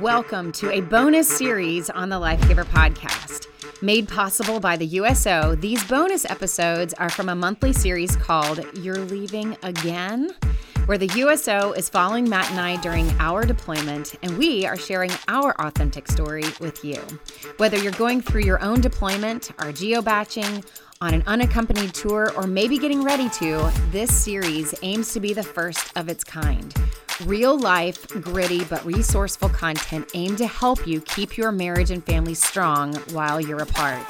Welcome to a bonus series on the Life Giver podcast. Made possible by the USO, these bonus episodes are from a monthly series called You're Leaving Again, where the USO is following Matt and I during our deployment, and we are sharing our authentic story with you. Whether you're going through your own deployment, our geobaching, on an unaccompanied tour, or maybe getting ready to, this series aims to be the first of its kind. Real life, gritty, but resourceful content aimed to help you keep your marriage and family strong while you're apart.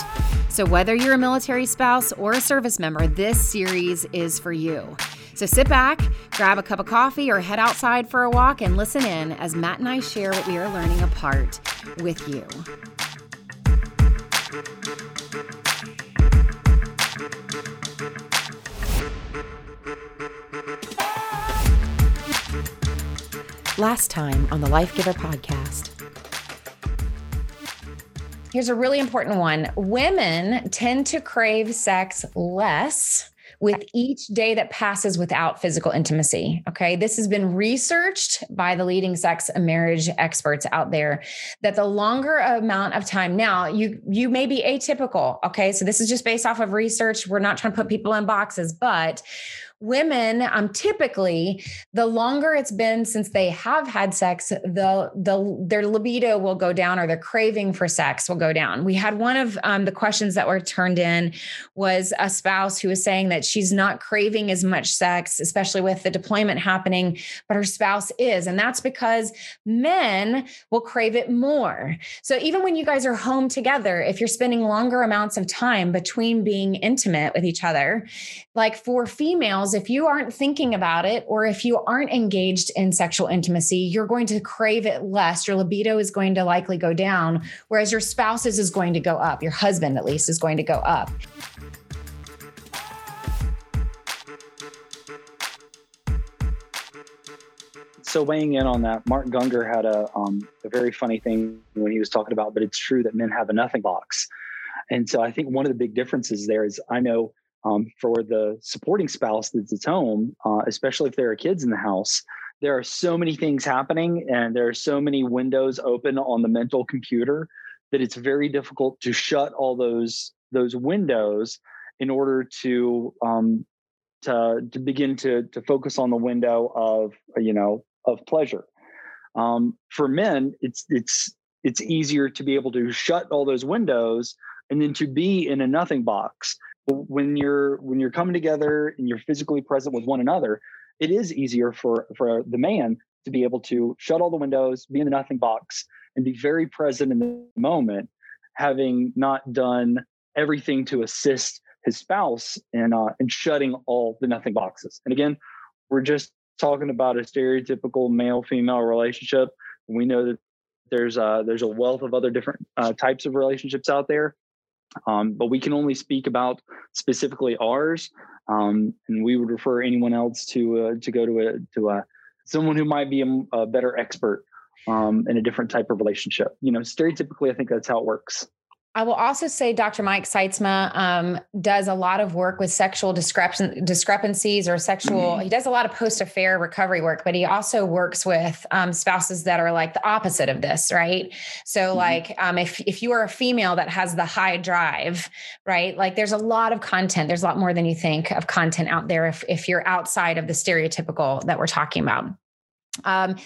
So, whether you're a military spouse or a service member, this series is for you. So, sit back, grab a cup of coffee, or head outside for a walk and listen in as Matt and I share what we are learning apart with you. Last time on the Life Giver podcast. Here's a really important one women tend to crave sex less with each day that passes without physical intimacy. Okay. This has been researched by the leading sex and marriage experts out there that the longer amount of time now you you may be atypical. Okay. So this is just based off of research. We're not trying to put people in boxes, but women um typically the longer it's been since they have had sex the the their libido will go down or their craving for sex will go down. We had one of um, the questions that were turned in was a spouse who was saying that she's not craving as much sex especially with the deployment happening but her spouse is and that's because men will crave it more. So even when you guys are home together if you're spending longer amounts of time between being intimate with each other like for females if you aren't thinking about it or if you aren't engaged in sexual intimacy, you're going to crave it less. Your libido is going to likely go down, whereas your spouse's is going to go up. Your husband, at least, is going to go up. so weighing in on that, Mark Gungor had a um, a very funny thing when he was talking about, but it's true that men have a nothing box, and so I think one of the big differences there is I know um, for the supporting spouse that's at home, uh, especially if there are kids in the house, there are so many things happening and there are so many windows open on the mental computer that it's very difficult to shut all those those windows in order to um, to to begin to to focus on the window of you know of pleasure. Um, for men, it's it's it's easier to be able to shut all those windows and then to be in a nothing box when you're when you're coming together and you're physically present with one another it is easier for for the man to be able to shut all the windows be in the nothing box and be very present in the moment having not done everything to assist his spouse in uh, in shutting all the nothing boxes. And again we're just talking about a stereotypical male female relationship. We know that there's uh there's a wealth of other different uh, types of relationships out there um, but we can only speak about specifically ours, um, and we would refer anyone else to uh, to go to a to a someone who might be a, a better expert um, in a different type of relationship. You know, stereotypically, I think that's how it works. I will also say Dr. Mike Sytsma um, does a lot of work with sexual discrepancies or sexual, mm-hmm. he does a lot of post affair recovery work, but he also works with um, spouses that are like the opposite of this, right? So, mm-hmm. like, um, if, if you are a female that has the high drive, right? Like, there's a lot of content, there's a lot more than you think of content out there if, if you're outside of the stereotypical that we're talking about. Um,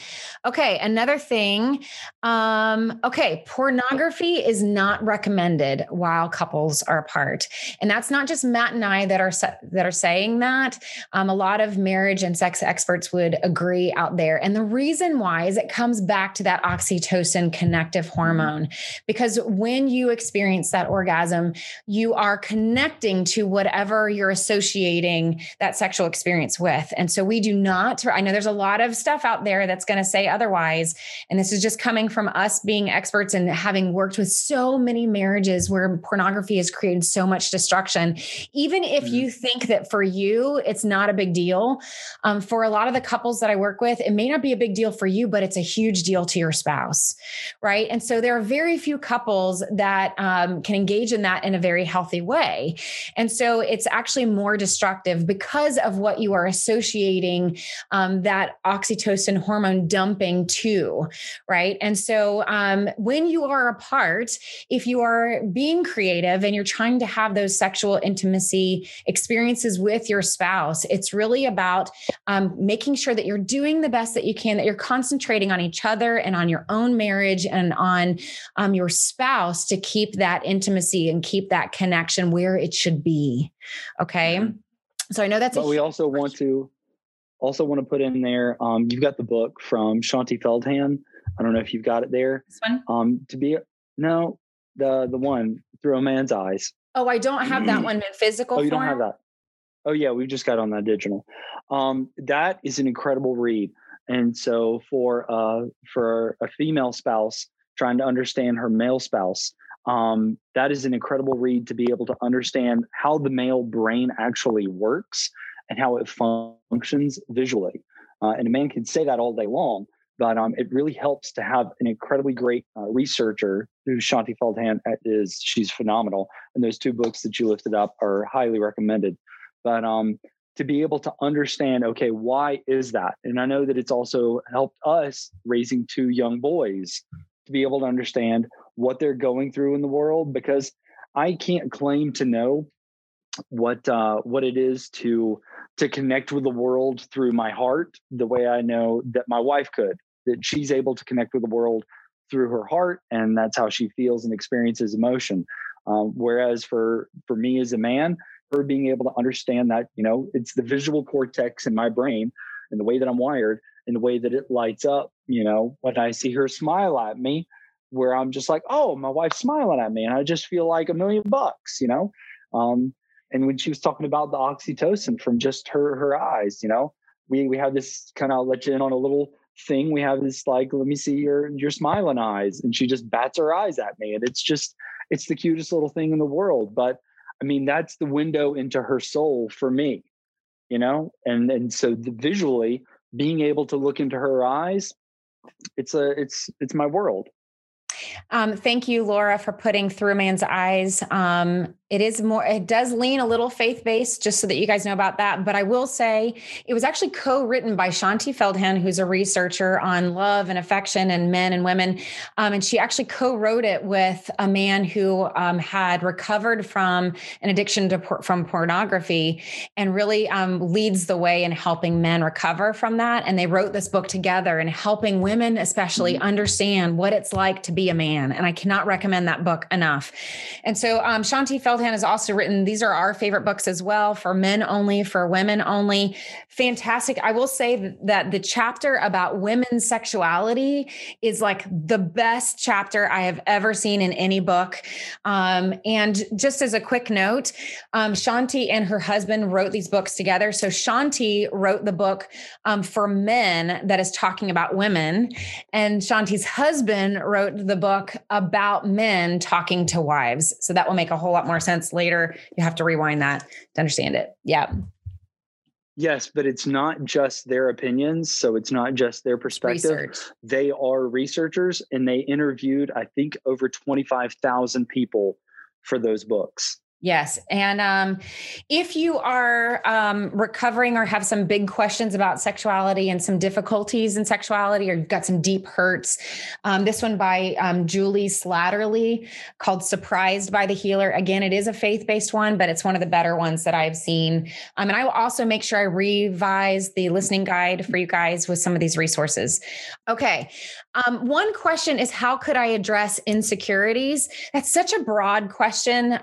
okay, another thing. Um, okay, pornography is not recommended while couples are apart, and that's not just Matt and I that are that are saying that. Um, a lot of marriage and sex experts would agree out there, and the reason why is it comes back to that oxytocin connective mm-hmm. hormone, because when you experience that orgasm, you are connecting to whatever you're associating that sexual experience with, and so we do not. I know there's a lot of stuff out out there that's going to say otherwise. And this is just coming from us being experts and having worked with so many marriages where pornography has created so much destruction. Even if mm-hmm. you think that for you, it's not a big deal, um, for a lot of the couples that I work with, it may not be a big deal for you, but it's a huge deal to your spouse. Right. And so there are very few couples that um, can engage in that in a very healthy way. And so it's actually more destructive because of what you are associating um, that oxytocin and hormone dumping too, right? And so um, when you are apart, if you are being creative and you're trying to have those sexual intimacy experiences with your spouse, it's really about um, making sure that you're doing the best that you can, that you're concentrating on each other and on your own marriage and on um, your spouse to keep that intimacy and keep that connection where it should be. Okay. So I know that's. But we also want to also want to put in there. Um, you've got the book from Shaunti Feldhahn. I don't know if you've got it there. This one. Um, to be no, the the one through a man's eyes. Oh, I don't have that one in physical. Oh, you form? don't have that. Oh yeah, we just got on that digital. Um, that is an incredible read. And so for uh, for a female spouse trying to understand her male spouse, um, that is an incredible read to be able to understand how the male brain actually works and how it functions visually. Uh, and a man can say that all day long, but um, it really helps to have an incredibly great uh, researcher who Shaunti Feldhahn is. She's phenomenal, and those two books that you lifted up are highly recommended. But um, to be able to understand, okay, why is that? And I know that it's also helped us raising two young boys to be able to understand what they're going through in the world because I can't claim to know what uh, what it is to to connect with the world through my heart the way I know that my wife could that she's able to connect with the world through her heart and that's how she feels and experiences emotion um, whereas for for me as a man her being able to understand that you know it's the visual cortex in my brain and the way that I'm wired and the way that it lights up you know when I see her smile at me where I'm just like, oh, my wife's smiling at me, and I just feel like a million bucks, you know. Um, and when she was talking about the oxytocin from just her her eyes, you know, we we have this kind of let you in on a little thing. We have this like, let me see your your smiling eyes, and she just bats her eyes at me, and it's just it's the cutest little thing in the world. But I mean, that's the window into her soul for me, you know, and and so the, visually being able to look into her eyes, it's a it's it's my world um, thank you, Laura, for putting Through Man's Eyes. Um, it is more, it does lean a little faith based, just so that you guys know about that. But I will say it was actually co written by Shaunti Feldhahn, who's a researcher on love and affection and men and women. Um, and she actually co wrote it with a man who um, had recovered from an addiction to por- from pornography and really um, leads the way in helping men recover from that. And they wrote this book together and helping women, especially, mm-hmm. understand what it's like to be a man. And I cannot recommend that book enough. And so um, Shaunti Feldhahn has also written, these are our favorite books as well for men only, for women only. Fantastic. I will say that the chapter about women's sexuality is like the best chapter I have ever seen in any book. Um, and just as a quick note, um, Shaunti and her husband wrote these books together. So Shaunti wrote the book um, for men that is talking about women, and Shaunti's husband wrote the book about men talking to wives. So that will make a whole lot more sense later. You have to rewind that to understand it. Yeah. Yes, but it's not just their opinions. So it's not just their perspective. Research. They are researchers and they interviewed, I think, over 25,000 people for those books. Yes. And um, if you are um, recovering or have some big questions about sexuality and some difficulties in sexuality, or you've got some deep hurts, um, this one by um, Juli Slattery called Surprised by the Healer. Again, it is a faith based one, but it's one of the better ones that I've seen. Um, and I will also make sure I revise the listening guide for you guys with some of these resources. Okay. Um, one question is How could I address insecurities? That's such a broad question.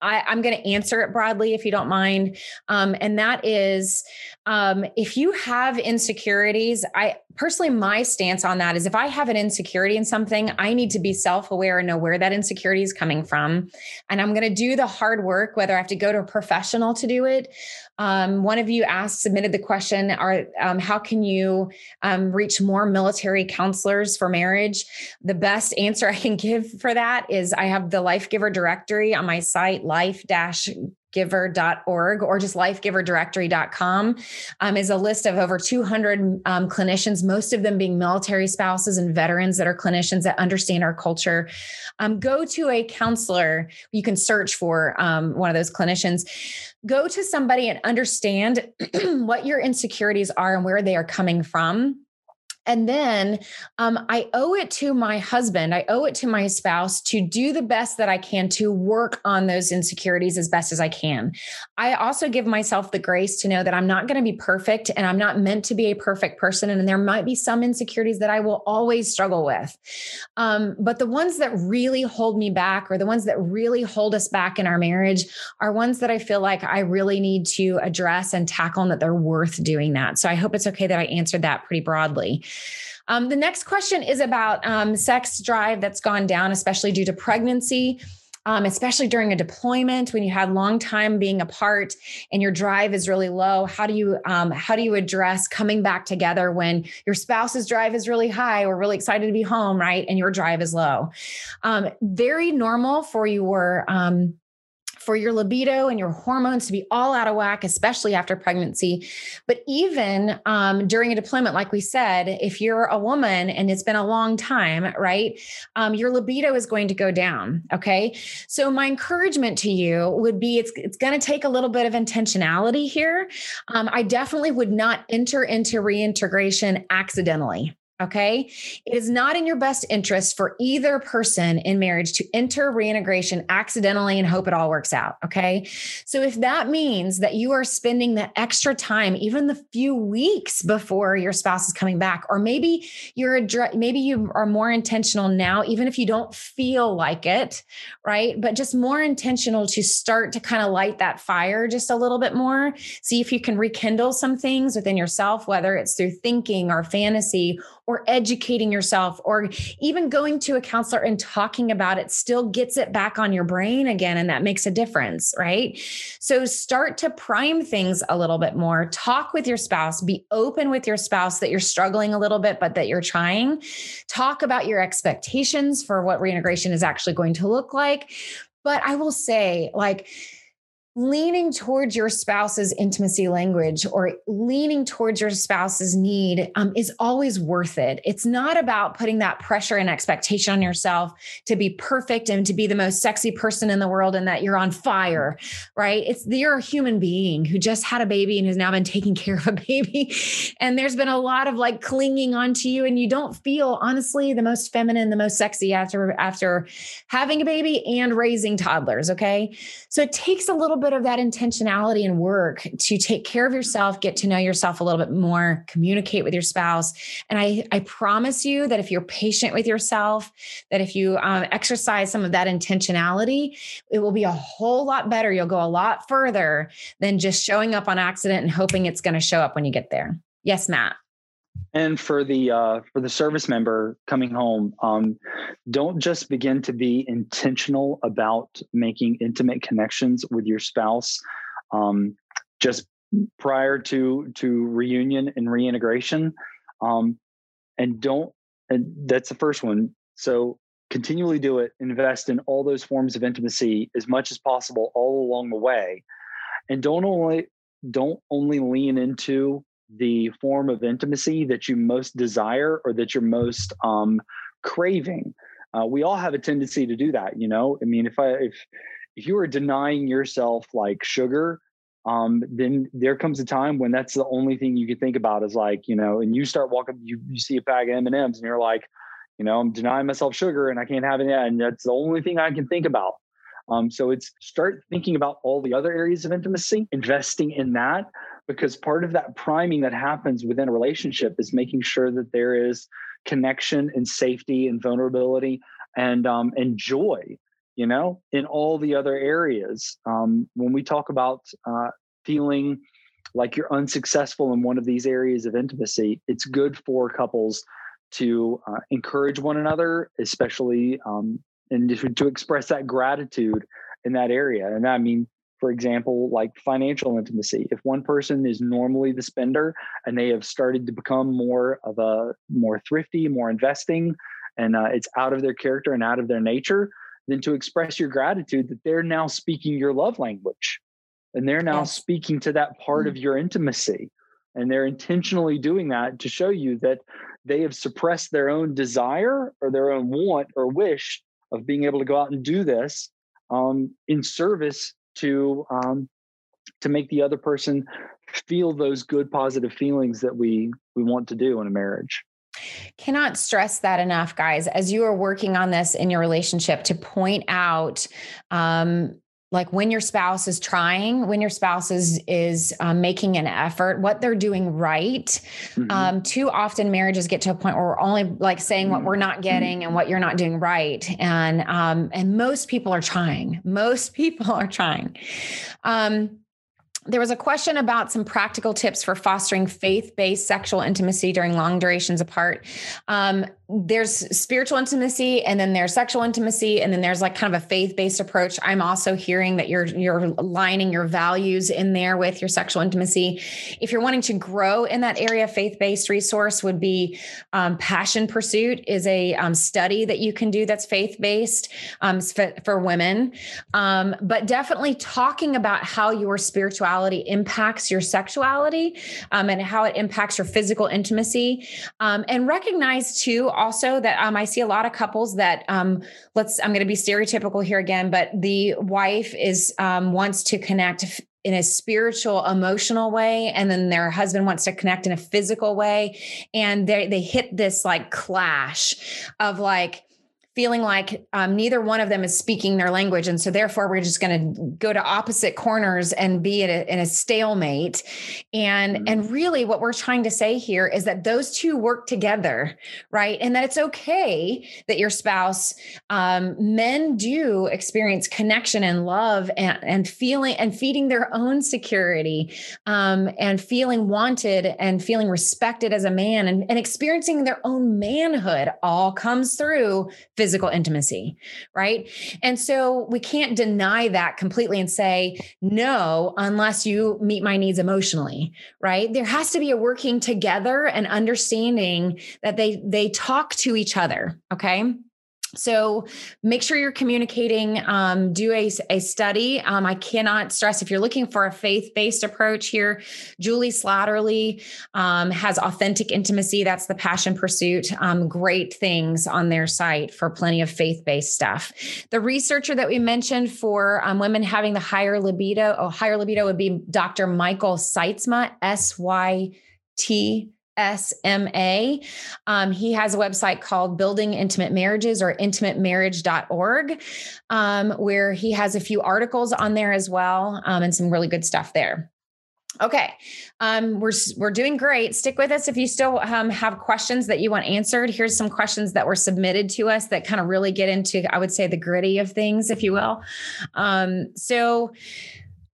I, am going to answer it broadly if you don't mind. Um, and that is um, if you have insecurities, I personally, my stance on that is if I have an insecurity in something, I need to be self aware and know where that insecurity is coming from. And I'm going to do the hard work, whether I have to go to a professional to do it. Um, one of you asked, submitted the question, are, um, how can you um, reach more military counselors for marriage? The best answer I can give for that is I have the Life Giver directory on my site, life giver.org or just lifegiverdirectory.com um, is a list of over 200 um, clinicians, most of them being military spouses and veterans that are clinicians that understand our culture. Um, go to a counselor. You can search for um, one of those clinicians. Go to somebody and understand what your insecurities are and where they are coming from And then um, I owe it to my husband, I owe it to my spouse to do the best that I can to work on those insecurities as best as I can. I also give myself the grace to know that I'm not going to be perfect and I'm not meant to be a perfect person. And there might be some insecurities that I will always struggle with. Um, but the ones that really hold me back or the ones that really hold us back in our marriage are ones that I feel like I really need to address and tackle and that they're worth doing that. So I hope it's okay that I answered that pretty broadly. Um, the next question is about um, sex drive that's gone down, especially due to pregnancy. Um, especially during a deployment when you had long time being apart and your drive is really low how do you um, how do you address coming back together when your spouse's drive is really high or really excited to be home right and your drive is low um, very normal for your um, for your libido and your hormones to be all out of whack, especially after pregnancy. But even um, during a deployment, like we said, if you're a woman and it's been a long time, right, um, your libido is going to go down. Okay. So, my encouragement to you would be it's, it's going to take a little bit of intentionality here. Um, I definitely would not enter into reintegration accidentally. Okay. It is not in your best interest for either person in marriage to enter reintegration accidentally and hope it all works out. Okay. So if that means that you are spending the extra time, even the few weeks before your spouse is coming back, or maybe you're, a, maybe you are more intentional now, even if you don't feel like it, right? But just more intentional to start to kind of light that fire just a little bit more. See if you can rekindle some things within yourself, whether it's through thinking or fantasy or educating yourself or even going to a counselor and talking about it still gets it back on your brain again and that makes a difference right? So start to prime things a little bit more. Talk with your spouse. Be open with your spouse that you're struggling a little bit but that you're trying. Talk about your expectations for what reintegration is actually going to look like. But i will say like leaning towards your spouse's intimacy language or leaning towards your spouse's need um, is always worth it. It's not about putting that pressure and expectation on yourself to be perfect and to be the most sexy person in the world and that you're on fire, right? It's you're a human being who just had a baby and has now been taking care of a baby. And there's been a lot of like clinging onto you, and you don't feel honestly the most feminine, the most sexy after after having a baby and raising toddlers. Okay. So it takes a little bit bit of that intentionality and work to take care of yourself, get to know yourself a little bit more, communicate with your spouse. And I, I promise you that if you're patient with yourself, that if you um, exercise some of that intentionality, it will be a whole lot better. You'll go a lot further than just showing up on accident and hoping it's going to show up when you get there. Yes, Matt and for the uh, for the service member coming home um, don't just begin to be intentional about making intimate connections with your spouse um, just prior to to reunion and reintegration um, and don't and that's the first one. So continually do it invest in all those forms of intimacy as much as possible all along the way and don't only don't only lean into the form of intimacy that you most desire or that you're most um, craving. Uh, we all have a tendency to do that, you know. I mean, if I if if you are denying yourself like sugar, um, then there comes a time when that's the only thing you can think about is like, you know, and you start walking, you you see a bag of M and M's, and you're like, you know, I'm denying myself sugar and I can't have it, and that's the only thing I can think about. Um, so it's start thinking about all the other areas of intimacy, investing in that, because part of that priming that happens within a relationship is making sure that there is connection and safety and vulnerability and um, and joy you know in all the other areas. Um, when we talk about uh, feeling like you're unsuccessful in one of these areas of intimacy it's good for couples to uh, encourage one another especially um, and to, to express that gratitude in that area. And i mean for example, like financial intimacy. If one person is normally the spender and they have started to become more of a more thrifty, more investing, and uh, it's out of their character and out of their nature, then to express your gratitude that they're now speaking your love language and they're now yes. speaking to that part mm-hmm. of your intimacy. And they're intentionally doing that to show you that they have suppressed their own desire or their own want or wish of being able to go out and do this um, in service to um, to make the other person feel those good positive feelings that we we want to do in a marriage Cannot stress that enough, guys. As you are working on this in your relationship, to point out um, like when your spouse is trying when your spouse is is um, making an effort what they're doing right mm-hmm. um, too often marriages get to a point where we're only like saying what we're not mm-hmm. getting and what you're not doing right. And um, and most people are trying. Most people are trying. Um, there was a question about some practical tips for fostering faith-based sexual intimacy during long durations apart. Um, there's spiritual intimacy and then there's sexual intimacy and then there's like kind of a faith-based approach. I'm also hearing that you're you're aligning your values in there with your sexual intimacy. If you're wanting to grow in that area faith-based resource would be um, passion pursuit is a um, study that you can do that's faith-based um, for women. Um, but definitely talking about how your spirituality impacts your sexuality um, and how it impacts your physical intimacy um, and recognize too also that um, I see a lot of couples that um, let's I'm going to be stereotypical here again, but the wife is um, wants to connect in a spiritual emotional way and then their husband wants to connect in a physical way and they they hit this like clash of like feeling like um, neither one of them is speaking their language. And so therefore we're just going to go to opposite corners and be in a, in a stalemate. And mm-hmm. and really what we're trying to say here is that those two work together right? And that it's okay that your spouse um, men do experience connection and love and, and feeling and feeding their own security um, and feeling wanted and feeling respected as a man. And, and experiencing their own manhood all comes through physical intimacy, right? And so we can't deny that completely and say, no, unless you meet my needs emotionally, right? There has to be a working together and understanding that they they talk to each other, okay? So make sure you're communicating. Um, do a, a study. Um, I cannot stress if you're looking for a faith based approach here, Juli Slattery um, has authentic intimacy. That's the passion pursuit. Um, great things on their site for plenty of faith based stuff. The researcher that we mentioned for um, women having the higher libido, oh, higher libido would be Dr. Michael Sytsma, S Y T SMA. Um, he has a website called Building Intimate Marriages or intimatemarriage.org, um, where he has a few articles on there as well um, and some really good stuff there. Okay, um, we're we're doing great. Stick with us if you still um, have questions that you want answered. Here's some questions that were submitted to us that kind of really get into, I would say, the gritty of things, if you will. Um, so,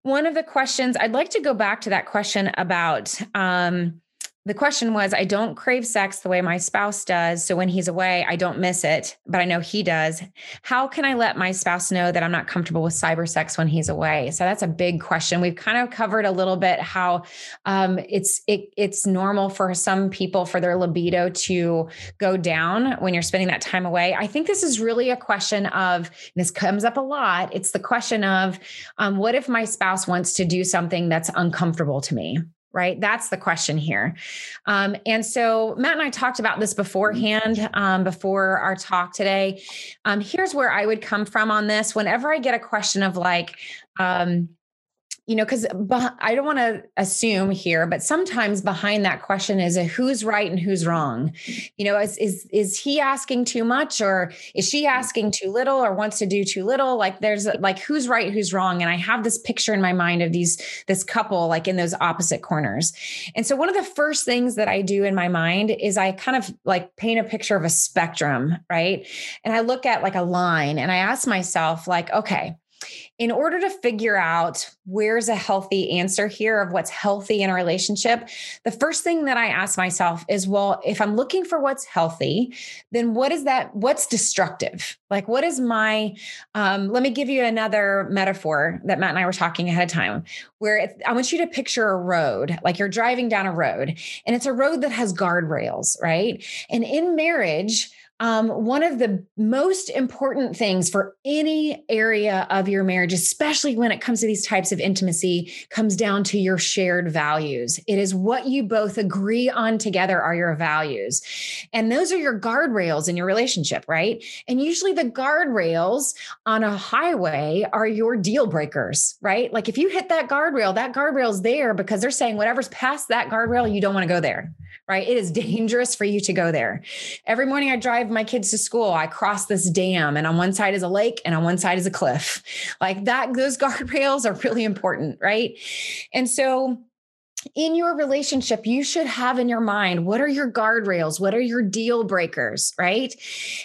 one of the questions I'd like to go back to that question about um, the question was I don't crave sex the way my spouse does. So when he's away, I don't miss it, but I know he does. How can I let my spouse know that I'm not comfortable with cyber sex when he's away? So that's a big question. We've kind of covered a little bit how um, it's it, it's normal for some people for their libido to go down when you're spending that time away. I think this is really a question of this comes up a lot. It's the question of um, what if my spouse wants to do something that's uncomfortable to me? Right? That's the question here. Um, and so Matt and I talked about this beforehand, um, before our talk today. Um, here's where I would come from on this. Whenever I get a question of like, um, you know, because I don't want to assume here, but sometimes behind that question is a who's right and who's wrong. You know, is is is he asking too much, or is she mm. asking too little, or wants to do too little? Like there's like who's right, who's wrong, and I have this picture in my mind of these this couple like in those opposite corners. And so one of the first things that I do in my mind is I kind of like paint a picture of a spectrum, right? And I look at like a line, and I ask myself like, okay in order to figure out where's a healthy answer here of what's healthy in a relationship, the first thing that I ask myself is, well, if I'm looking for what's healthy, then what is that? What's destructive? Like, what is my, um, let me give you another metaphor that Matt and I were talking ahead of time, where I want you to picture a road, like you're driving down a road and it's a road that has guardrails, right? And in marriage, um, one of the most important things for any area of your marriage, especially when it comes to these types of intimacy, comes down to your shared values. It is what you both agree on together are your values. And those are your guardrails in your relationship, right? And usually the guardrails on a highway are your deal breakers, right? Like if you hit that guardrail, that guardrail's there because they're saying whatever's past that guardrail, you don't want to go there right? It is dangerous for you to go there. Every morning I drive my kids to school, I cross this dam, and on one side is a lake and on one side is a cliff. Like that, those guardrails are really important, right? And so, in your relationship, you should have in your mind what are your guardrails? What are your deal breakers, right?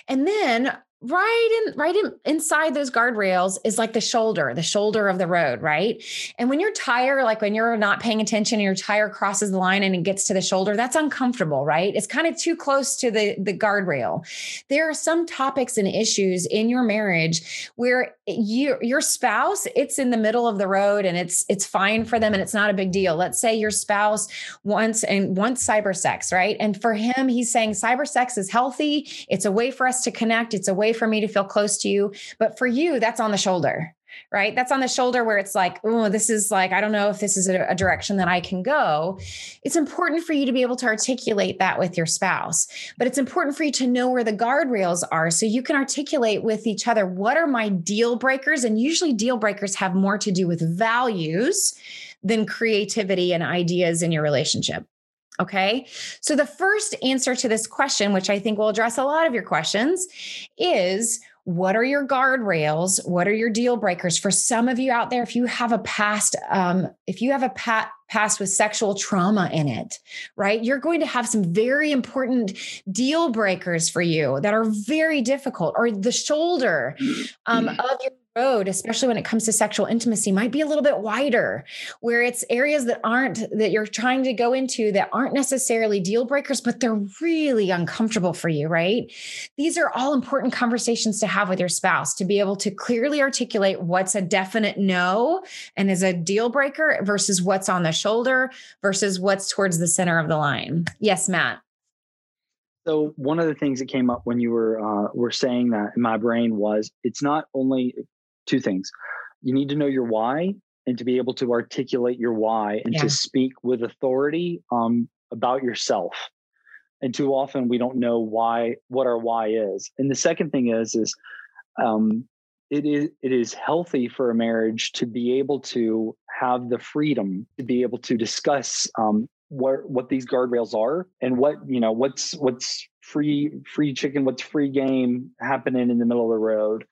And then right in right in, inside those guardrails is like the shoulder the shoulder of the road right? And when your tire like when you're not paying attention and your tire crosses the line and it gets to the shoulder that's uncomfortable right? It's kind of too close to the the guardrail. There are some topics and issues in your marriage where you your spouse it's in the middle of the road and it's it's fine for them and it's not a big deal. Let's say your spouse wants and wants cyber sex right? And for him he's saying cyber sex is healthy. It's a way for us to connect. It's a way for me to feel close to you. But for you, that's on the shoulder, right? That's on the shoulder where it's like, oh, this is like, I don't know if this is a, a, direction that I can go. It's important for you to be able to articulate that with your spouse, but it's important for you to know where the guardrails are so you can articulate with each other what are my deal breakers? And usually, deal breakers have more to do with values than creativity and ideas in your relationship. Okay. So the first answer to this question, which I think will address a lot of your questions, is what are your guardrails? What are your deal breakers? For some of you out there, if you have a past, um, if you have a pat, past with sexual trauma in it, right? You're going to have some very important deal breakers for you that are very difficult, or the shoulder um, mm. of your road, especially when it comes to sexual intimacy, might be a little bit wider, where it's areas that aren't that you're trying to go into that aren't necessarily deal breakers, but they're really uncomfortable for you, right? These are all important conversations to have with your spouse to be able to clearly articulate what's a definite no and is a deal breaker versus what's on the shoulder versus what's towards the center of the line. Yes, Matt. So one of the things that came up when you were uh, were saying that in my brain was it's not only two things. You need to know your why and to be able to articulate your why and yeah. to speak with authority um, about yourself. And too often we don't know why what our why is. And the second thing is is um, it is it is healthy for a marriage to be able to have the freedom to be able to discuss um, what what these guardrails are and what you know what's what's free free chicken what's free game happening in the middle of the road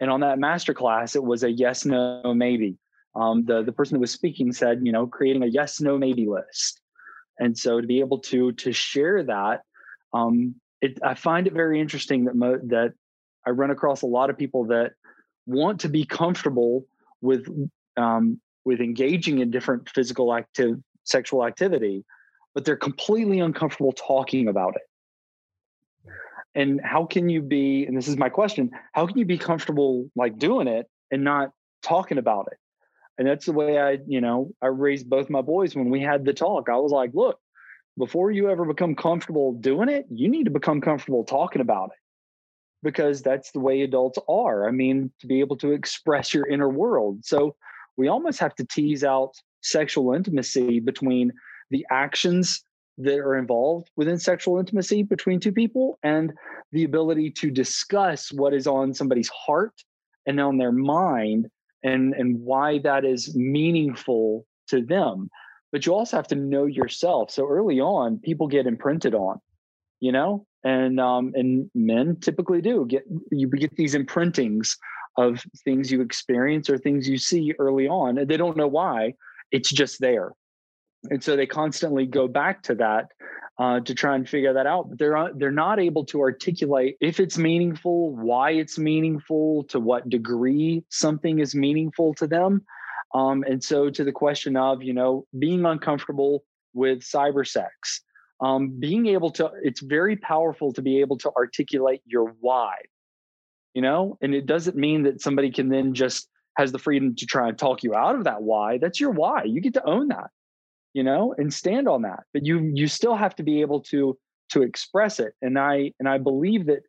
and on that master class, it was a yes, no, maybe. Um, the the person that was speaking said, you know, creating a yes, no, maybe list. And so to be able to to share that, um, it, I find it very interesting that mo- that I run across a lot of people that want to be comfortable with um, with engaging in different physical active sexual activity, but they're completely uncomfortable talking about it and how can you be and this is my question how can you be comfortable like doing it and not talking about it? And that's the way i you know i raised both my boys when we had the talk. I was like look before you ever become comfortable doing it you need to become comfortable talking about it. Because that's the way adults are. I mean to be able to express your inner world. So we almost have to tease out sexual intimacy between the actions that are involved within sexual intimacy between two people and the ability to discuss what is on somebody's heart and on their mind and and why that is meaningful to them. But you also have to know yourself. So early on people get imprinted on you know? And um and men typically do get you get these imprintings of things you experience or things you see early on. And they don't know why. It's just there and so they constantly go back to that uh, to try and figure that out but they're they're not able to articulate if it's meaningful why it's meaningful to what degree something is meaningful to them. Um, and so to the question of you know being uncomfortable with cyber sex um, being able to it's very powerful to be able to articulate your why you know? And it doesn't mean that somebody can then just has the freedom to try and talk you out of that why. That's your why. You get to own that you know and stand on that but you you still have to be able to to express it and i and i believe that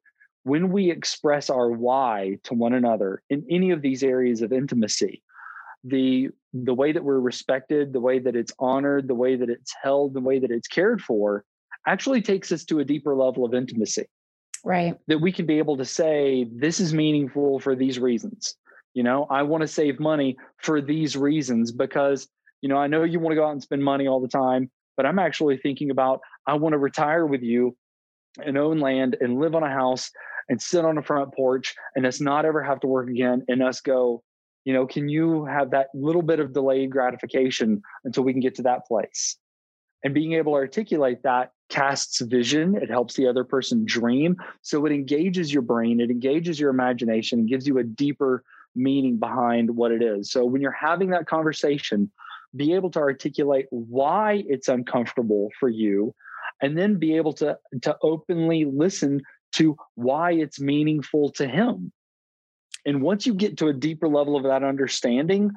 when we express our why to one another in any of these areas of intimacy, the the way that we're respected, the way that it's honored, the way that it's held, the way that it's cared for, actually takes us to a deeper level of intimacy. Right. That we can be able to say, this is meaningful for these reasons. You know, I want to save money for these reasons because, you know, I know you want to go out and spend money all the time, but I'm actually thinking about I want to retire with you and own land and live on a house and sit on a front porch and us not ever have to work again and us go, you know, can you have that little bit of delayed gratification until we can get to that place? And being able to articulate that casts vision. It helps the other person dream. So it engages your brain, it engages your imagination, gives you a deeper meaning behind what it is. So when you're having that conversation, be able to articulate why it's uncomfortable for you and then be able to to openly listen to why it's meaningful to him. And once you get to a deeper level of that understanding,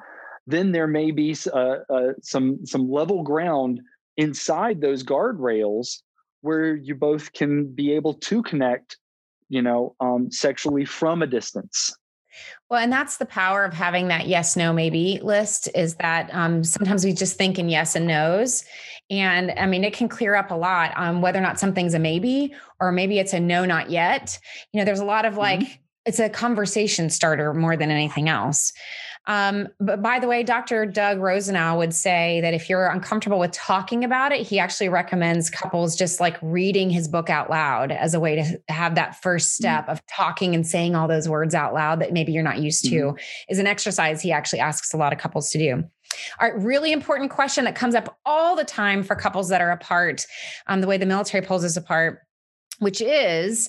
then there may be uh, uh, some some level ground inside those guardrails where you both can be able to connect, you know, um, sexually from a distance. Well, and that's the power of having that yes, no, maybe list is that um, sometimes we just think in yes and no's. And I mean, it can clear up a lot on whether or not something's a maybe or maybe it's a no, not yet. You know, there's a lot of like, mm-hmm. it's a conversation starter more than anything else. Um, but by the way, Dr. Doug Rosenau would say that if you're uncomfortable with talking about it, he actually recommends couples just like reading his book out loud as a way to have that first mm-hmm. step mm-hmm. of talking and saying all those words out loud that maybe you're not used to mm-hmm. is an exercise he actually asks a lot of couples to do. All right, really important question that comes up all the time for couples that are apart, um, the way the military pulls us apart, which is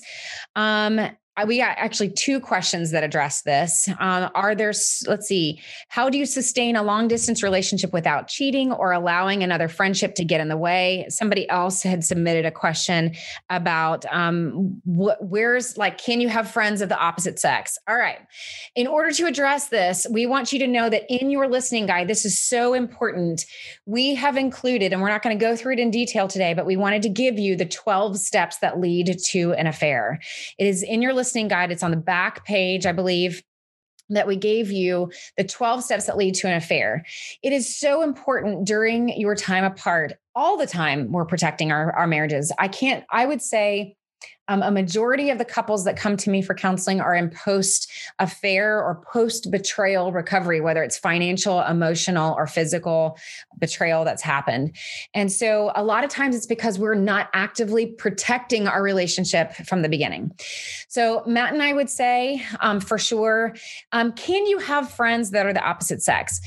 um, we got actually two questions that address this. Um, are there, let's see, how do you sustain a long distance relationship without cheating or allowing another friendship to get in the way? Somebody else had submitted a question about um, wh- where's like, can you have friends of the opposite sex? All right. In order to address this, we want you to know that in your listening guide, this is so important. We have included, and we're not going to go through it in detail today, but we wanted to give you the 12 steps that lead to an affair. It is in your listening listening guide. It's on the back page, I believe that we gave you the 12 steps that lead to an affair. It is so important during your time apart. All the time we're protecting our, our marriages. I can't, I would say um, a majority of the couples that come to me for counseling are in post affair or post betrayal recovery, whether it's financial, emotional, or physical betrayal that's happened. And so a lot of times it's because we're not actively protecting our relationship from the beginning. So, Matt and I would say um, for sure, um, can you have friends that are the opposite sex?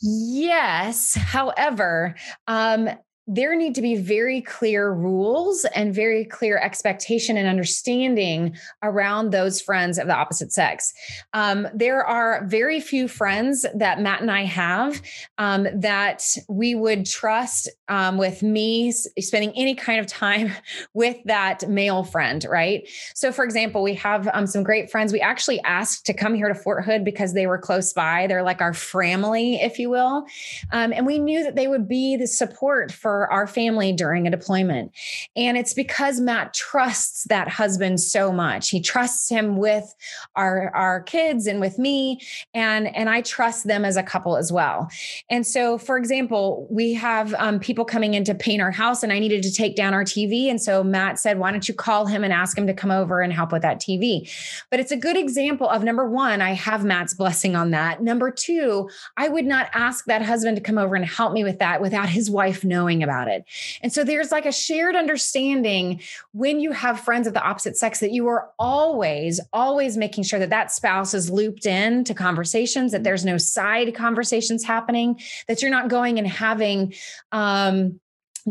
Yes. However, um, there need to be very clear rules and very clear expectation and understanding around those friends of the opposite sex. Um, there are very few friends that Matt and I have um, that we would trust um, with me spending any kind of time with that male friend, right? So, for example, we have um, some great friends. We actually asked to come here to Fort Hood because they were close by. They're like our family, if you will. Um, and we knew that they would be the support for our family during a deployment. And it's because Matt trusts that husband so much. He trusts him with our, our kids and with me. And, and I trust them as a couple as well. And so, for example, we have um, people coming in to paint our house, and I needed to take down our TV. And so Matt said, Why don't you call him and ask him to come over and help with that TV? But it's a good example of number one, I have Matt's blessing on that. Number two, I would not ask that husband to come over and help me with that without his wife knowing about it. And so there's like a shared understanding when you have friends of the opposite sex that you are always, always making sure that that spouse is looped in to conversations, that there's no side conversations happening, that you're not going and having, um,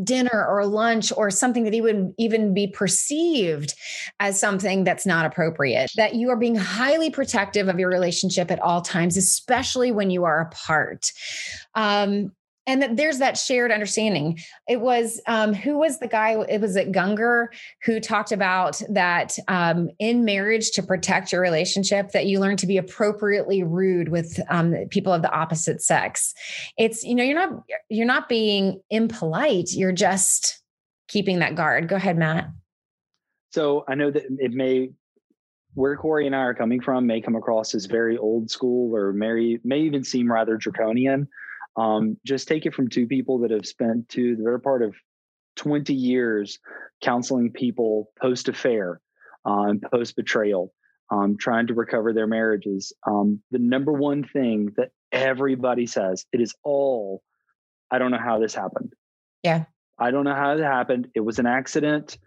dinner or lunch or something that he would even be perceived as something that's not appropriate that you are being highly protective of your relationship at all times especially when you are apart um, and that there's that shared understanding. It was um, who was the guy it was at Gungor who talked about that um, in marriage to protect your relationship that you learn to be appropriately rude with um, people of the opposite sex. It's you know you're not you're not being impolite you're just keeping that guard. Go ahead matt. So i know that it may where Corie and I are coming from may come across as very old school or may, may even seem rather draconian. Um, just take it from two people that have spent to the better part of 20 years counseling people post affair uh, and post betrayal, um, trying to recover their marriages. Um, the number one thing that everybody says it is all, I don't know how this happened. Yeah. I don't know how it happened. It was an accident.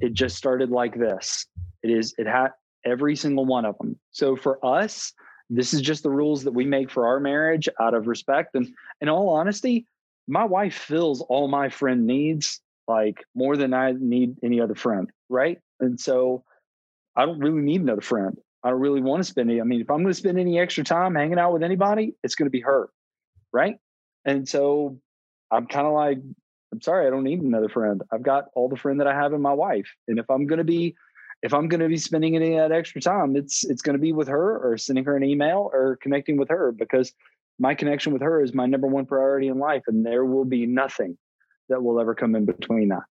It just started like this. It is, it had every single one of them. So for us, this is just the rules that we make for our marriage out of respect. And in all honesty, my wife fills all my friend needs like more than I need any other friend. Right. And so I don't really need another friend. I don't really want to spend any. I mean, if I'm going to spend any extra time hanging out with anybody, it's going to be her. Right. And so I'm kind of like, I'm sorry, I don't need another friend. I've got all the friend that I have in my wife. And if I'm going to be if I'm going to be spending any of that extra time, it's it's going to be with her or sending her an email or connecting with her because my connection with her is my number one priority in life, and there will be nothing that will ever come in between that.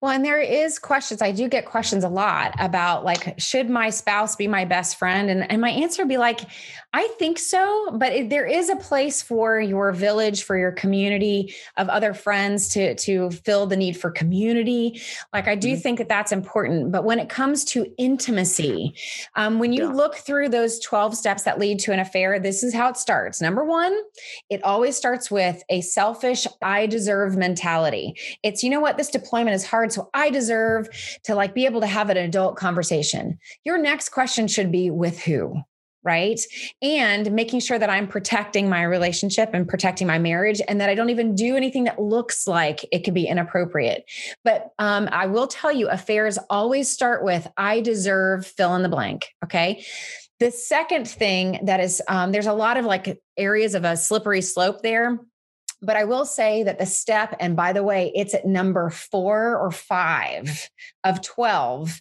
Well, and there is questions. I do get questions a lot about like, should my spouse be my best friend? And, and my answer would be like, I think so, but it, there is a place for your village, for your community of other friends to to fill the need for community. Like I do mm-hmm. think that that's important. But when it comes to intimacy, um, when you yeah. look through those twelve steps that lead to an affair, this is how it starts. Number one, it always starts with a selfish "I deserve" mentality. It's you know what this deployment deployment is hard. So I deserve to like be able to have an adult conversation. Your next question should be with who? right? And making sure that I'm protecting my relationship and protecting my marriage and that I don't even do anything that looks like it could be inappropriate. But um, I will tell you, affairs always start with I deserve fill in the blank. Okay. The second thing that is, um, there's a lot of like areas of a slippery slope there. But I will say that the step, and by the way, it's at number four or five of 12,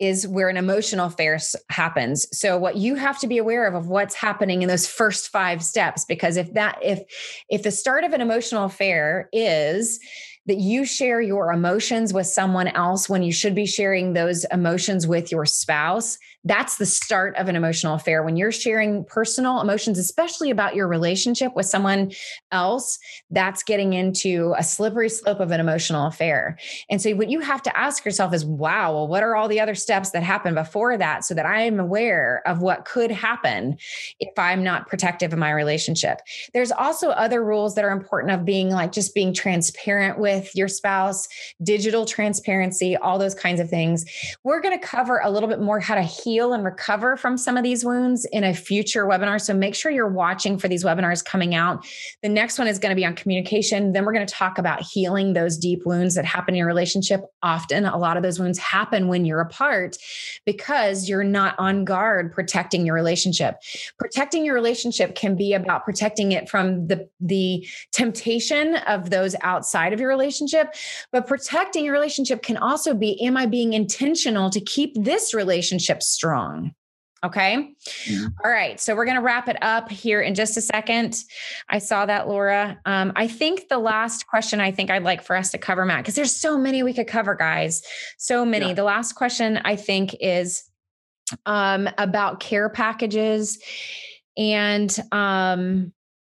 is where an emotional affair happens. So what you have to be aware of of what's happening in those first five steps, because if that if if the start of an emotional affair is that you share your emotions with someone else when you should be sharing those emotions with your spouse, that's the start of an emotional affair. When you're sharing personal emotions, especially about your relationship with someone else, that's getting into a slippery slope of an emotional affair. And so, what you have to ask yourself is, wow, well, what are all the other steps that happen before that so that I am aware of what could happen if I'm not protective of my relationship? There's also other rules that are important of being like just being transparent with your spouse, digital transparency, all those kinds of things. We're going to cover a little bit more how to heal heal and recover from some of these wounds in a future webinar. So make sure you're watching for these webinars coming out. The next one is going to be on communication. Then we're going to talk about healing those deep wounds that happen in your relationship. Often, a lot of those wounds happen when you're apart because you're not on guard protecting your relationship. Protecting your relationship can be about protecting it from the, the temptation of those outside of your relationship, but protecting your relationship can also be am I being intentional to keep this relationship strong? Strong. Okay. Mm-hmm. All right. So we're going to wrap it up here in just a second. I saw that, Laura. Um, I think the last question I think I'd like for us to cover, Matt, because there's so many we could cover, guys. So many. Yeah. The last question I think is um, about care packages and um,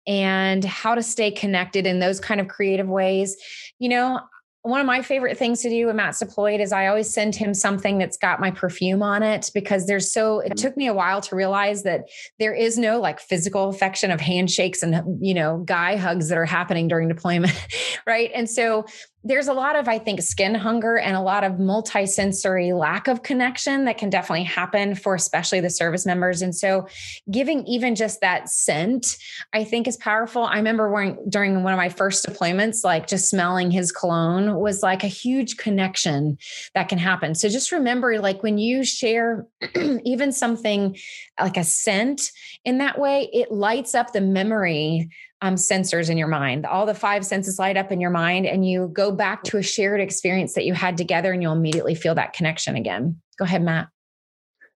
and how to stay connected in those kind of creative ways. You know, one of my favorite things to do when Matt's deployed is I always send him something that's got my perfume on it because there's so it mm-hmm. took me a while to realize that there is no like physical affection of handshakes and you know guy hugs that are happening during deployment right? And so there's a lot of, I think, skin hunger and a lot of multisensory lack of connection that can definitely happen for especially the service members. And so, giving even just that scent, I think, is powerful. I remember when, during one of my first deployments, like just smelling his cologne was like a huge connection that can happen. So, just remember, like when you share even something like a scent in that way, it lights up the memory um, sensors in your mind. All the five senses light up in your mind, and you go back to a shared experience that you had together, and you'll immediately feel that connection again. Go ahead, Matt.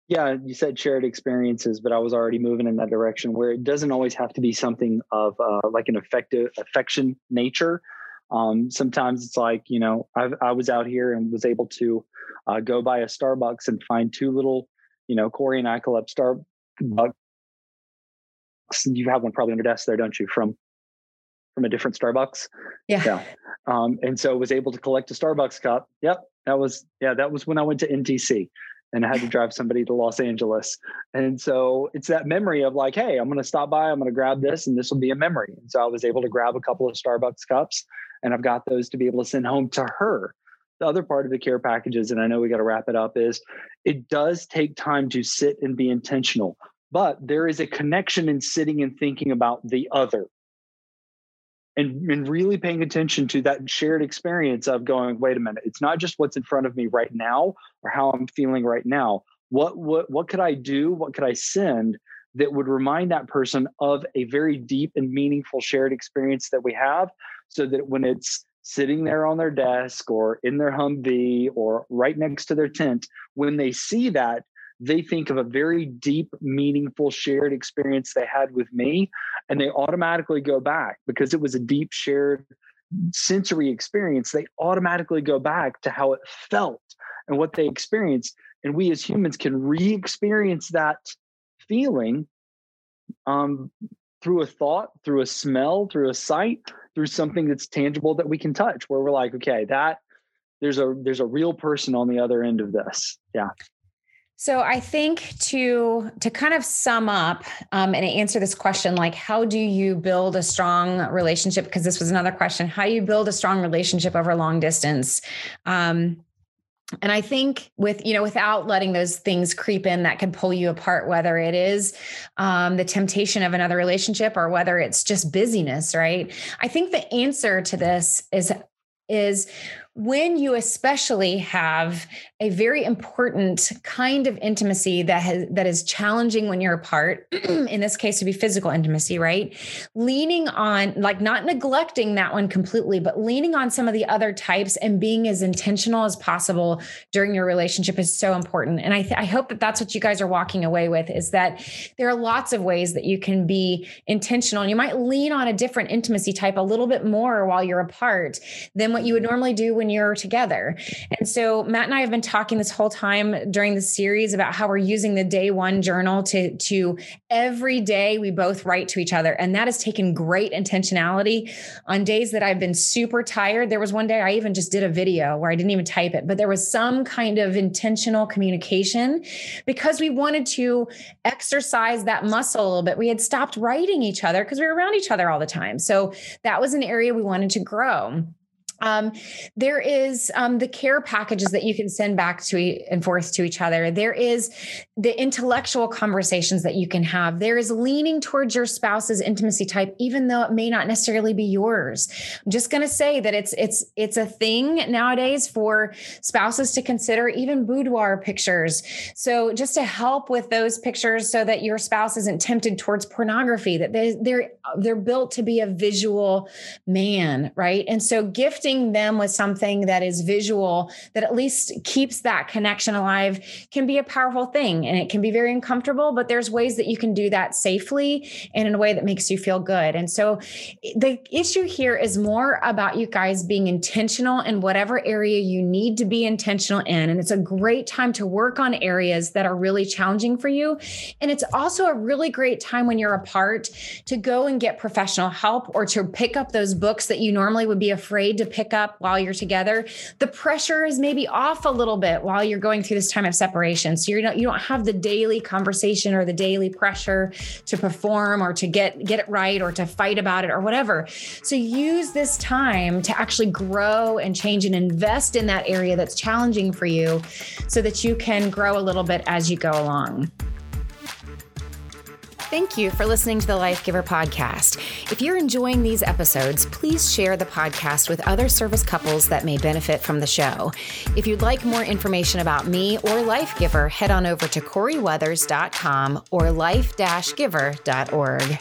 Yeah, you said shared experiences, but I was already moving in that direction where it doesn't always have to be something of uh, like an effective affection nature. Um, sometimes it's like you know i I was out here and was able to uh, go by a Starbucks and find two little you know, Corie and I collect Starbucks. You have one probably on your desk there, don't you? From from a different Starbucks. Yeah. Yeah. Um, and so was able to collect a Starbucks cup. Yep. That was yeah, that was when I went to NTC and I had to drive somebody to Los Angeles. And so it's that memory of like, hey, I'm going to stop by, I'm going to grab this, and this will be a memory. And so I was able to grab a couple of Starbucks cups, and I've got those to be able to send home to her. The other part of the care packages, and I know we got to wrap it up, is it does take time to sit and be intentional, but there is a connection in sitting and thinking about the other and, and really paying attention to that shared experience of going, wait a minute, it's not just what's in front of me right now or how I'm feeling right now. What what what could I do? What could I send that would remind that person of a very deep and meaningful shared experience that we have so that when it's sitting there on their desk or in their Humvee or right next to their tent, when they see that, they think of a very deep, meaningful, shared experience they had with me, and they automatically go back because it was a deep, shared sensory experience. They automatically go back to how it felt and what they experienced. And we as humans can re experience that feeling um, through a thought, through a smell, through a sight, through something that's tangible that we can touch, where we're like, okay, that there's a there's a real person on the other end of this. Yeah. So I think to to kind of sum up um, and answer this question, like how do you build a strong relationship? Because this was another question: how do you build a strong relationship over long distance. Um, and I think with you know without letting those things creep in that can pull you apart, whether it is um, the temptation of another relationship or whether it's just busyness, right? I think the answer to this is is when you especially have a very important kind of intimacy that has that is challenging when you're apart in this case to be physical intimacy right? Leaning on like not neglecting that one completely but leaning on some of the other types and being as intentional as possible during your relationship is so important. And i, th- I hope that that's what you guys are walking away with is that there are lots of ways that you can be intentional. And you might lean on a different intimacy type a little bit more while you're apart than what you would normally do when you're together. And so matt and i have been talking this whole time during the series about how we're using the day one journal to to every day we both write to each other. And that has taken great intentionality. On days that I've been super tired there was one day I even just did a video where I didn't even type it but there was some kind of intentional communication because we wanted to exercise that muscle a little bit. We had stopped writing each other because we were around each other all the time. So that was an area we wanted to grow um, there is um, the care packages that you can send back to e- and forth to each other. There is the intellectual conversations that you can have. There is leaning towards your spouse's intimacy type, even though it may not necessarily be yours. I'm just going to say that it's it's it's a thing nowadays for spouses to consider even boudoir pictures. So just to help with those pictures, so that your spouse isn't tempted towards pornography. That they, they're they're built to be a visual man, right? And so gifting them with something that is visual that at least keeps that connection alive can be a powerful thing and it can be very uncomfortable but there's ways that you can do that safely and in a way that makes you feel good. And so the issue here is more about you guys being intentional in whatever area you need to be intentional in and it's a great time to work on areas that are really challenging for you. And it's also a really great time when you're apart to go and get professional help or to pick up those books that you normally would be afraid to pick pick up while you're together, the pressure is maybe off a little bit while you're going through this time of separation. So you're not, you don't have the daily conversation or the daily pressure to perform or to get get it right or to fight about it or whatever. So use this time to actually grow and change and invest in that area that's challenging for you so that you can grow a little bit as you go along. Thank you for listening to the Life Giver podcast. If you're enjoying these episodes, please share the podcast with other service couples that may benefit from the show. If you'd like more information about me or Life Giver, head on over to CorieWeathers.com or life-giver.org.